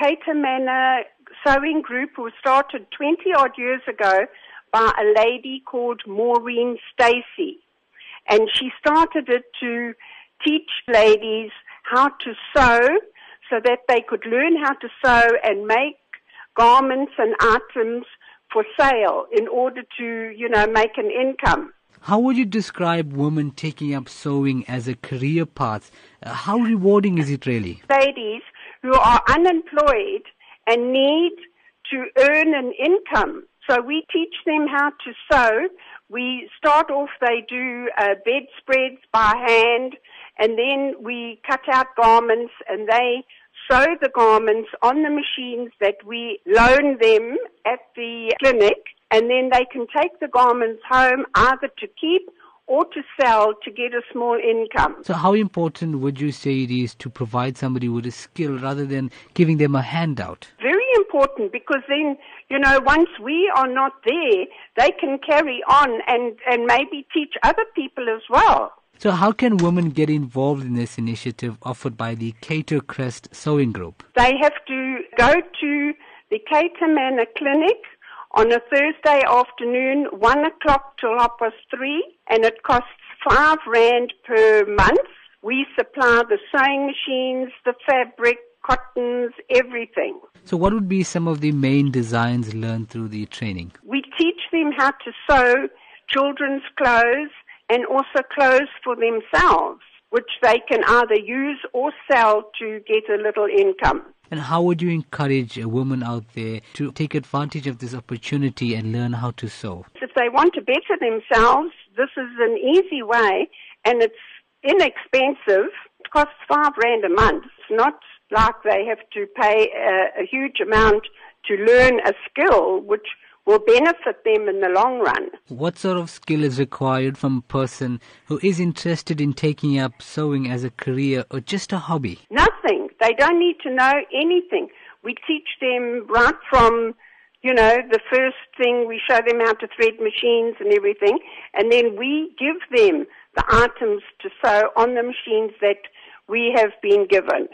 Cato Manor sewing group was started 20 odd years ago by a lady called Maureen Stacy. And she started it to teach ladies how to sew so that they could learn how to sew and make garments and items for sale in order to, you know, make an income. How would you describe women taking up sewing as a career path? Uh, how rewarding is it really? Ladies who are unemployed and need to earn an income. So we teach them how to sew. We start off, they do uh, bedspreads by hand, and then we cut out garments and they sew the garments on the machines that we loan them at the clinic and then they can take the garments home either to keep or to sell to get a small income. So, how important would you say it is to provide somebody with a skill rather than giving them a handout? Very important because then, you know, once we are not there, they can carry on and, and maybe teach other people as well. So, how can women get involved in this initiative offered by the Cato Crest Sewing Group? They have to go to the Cato Manor Clinic on a Thursday afternoon, one o'clock till half past three, and it costs five rand per month. We supply the sewing machines, the fabric, cottons, everything. So, what would be some of the main designs learned through the training? We teach them how to sew children's clothes and also clothes for themselves, which they can either use or sell to get a little income. And how would you encourage a woman out there to take advantage of this opportunity and learn how to sew? If they want to better themselves, this is an easy way and it's inexpensive. It costs five rand a month. It's not like they have to pay a, a huge amount to learn a skill which will benefit them in the long run. What sort of skill is required from a person who is interested in taking up sewing as a career or just a hobby? Nothing. They don't need to know anything. We teach them right from, you know, the first thing we show them how to thread machines and everything, and then we give them the items to sew on the machines that we have been given.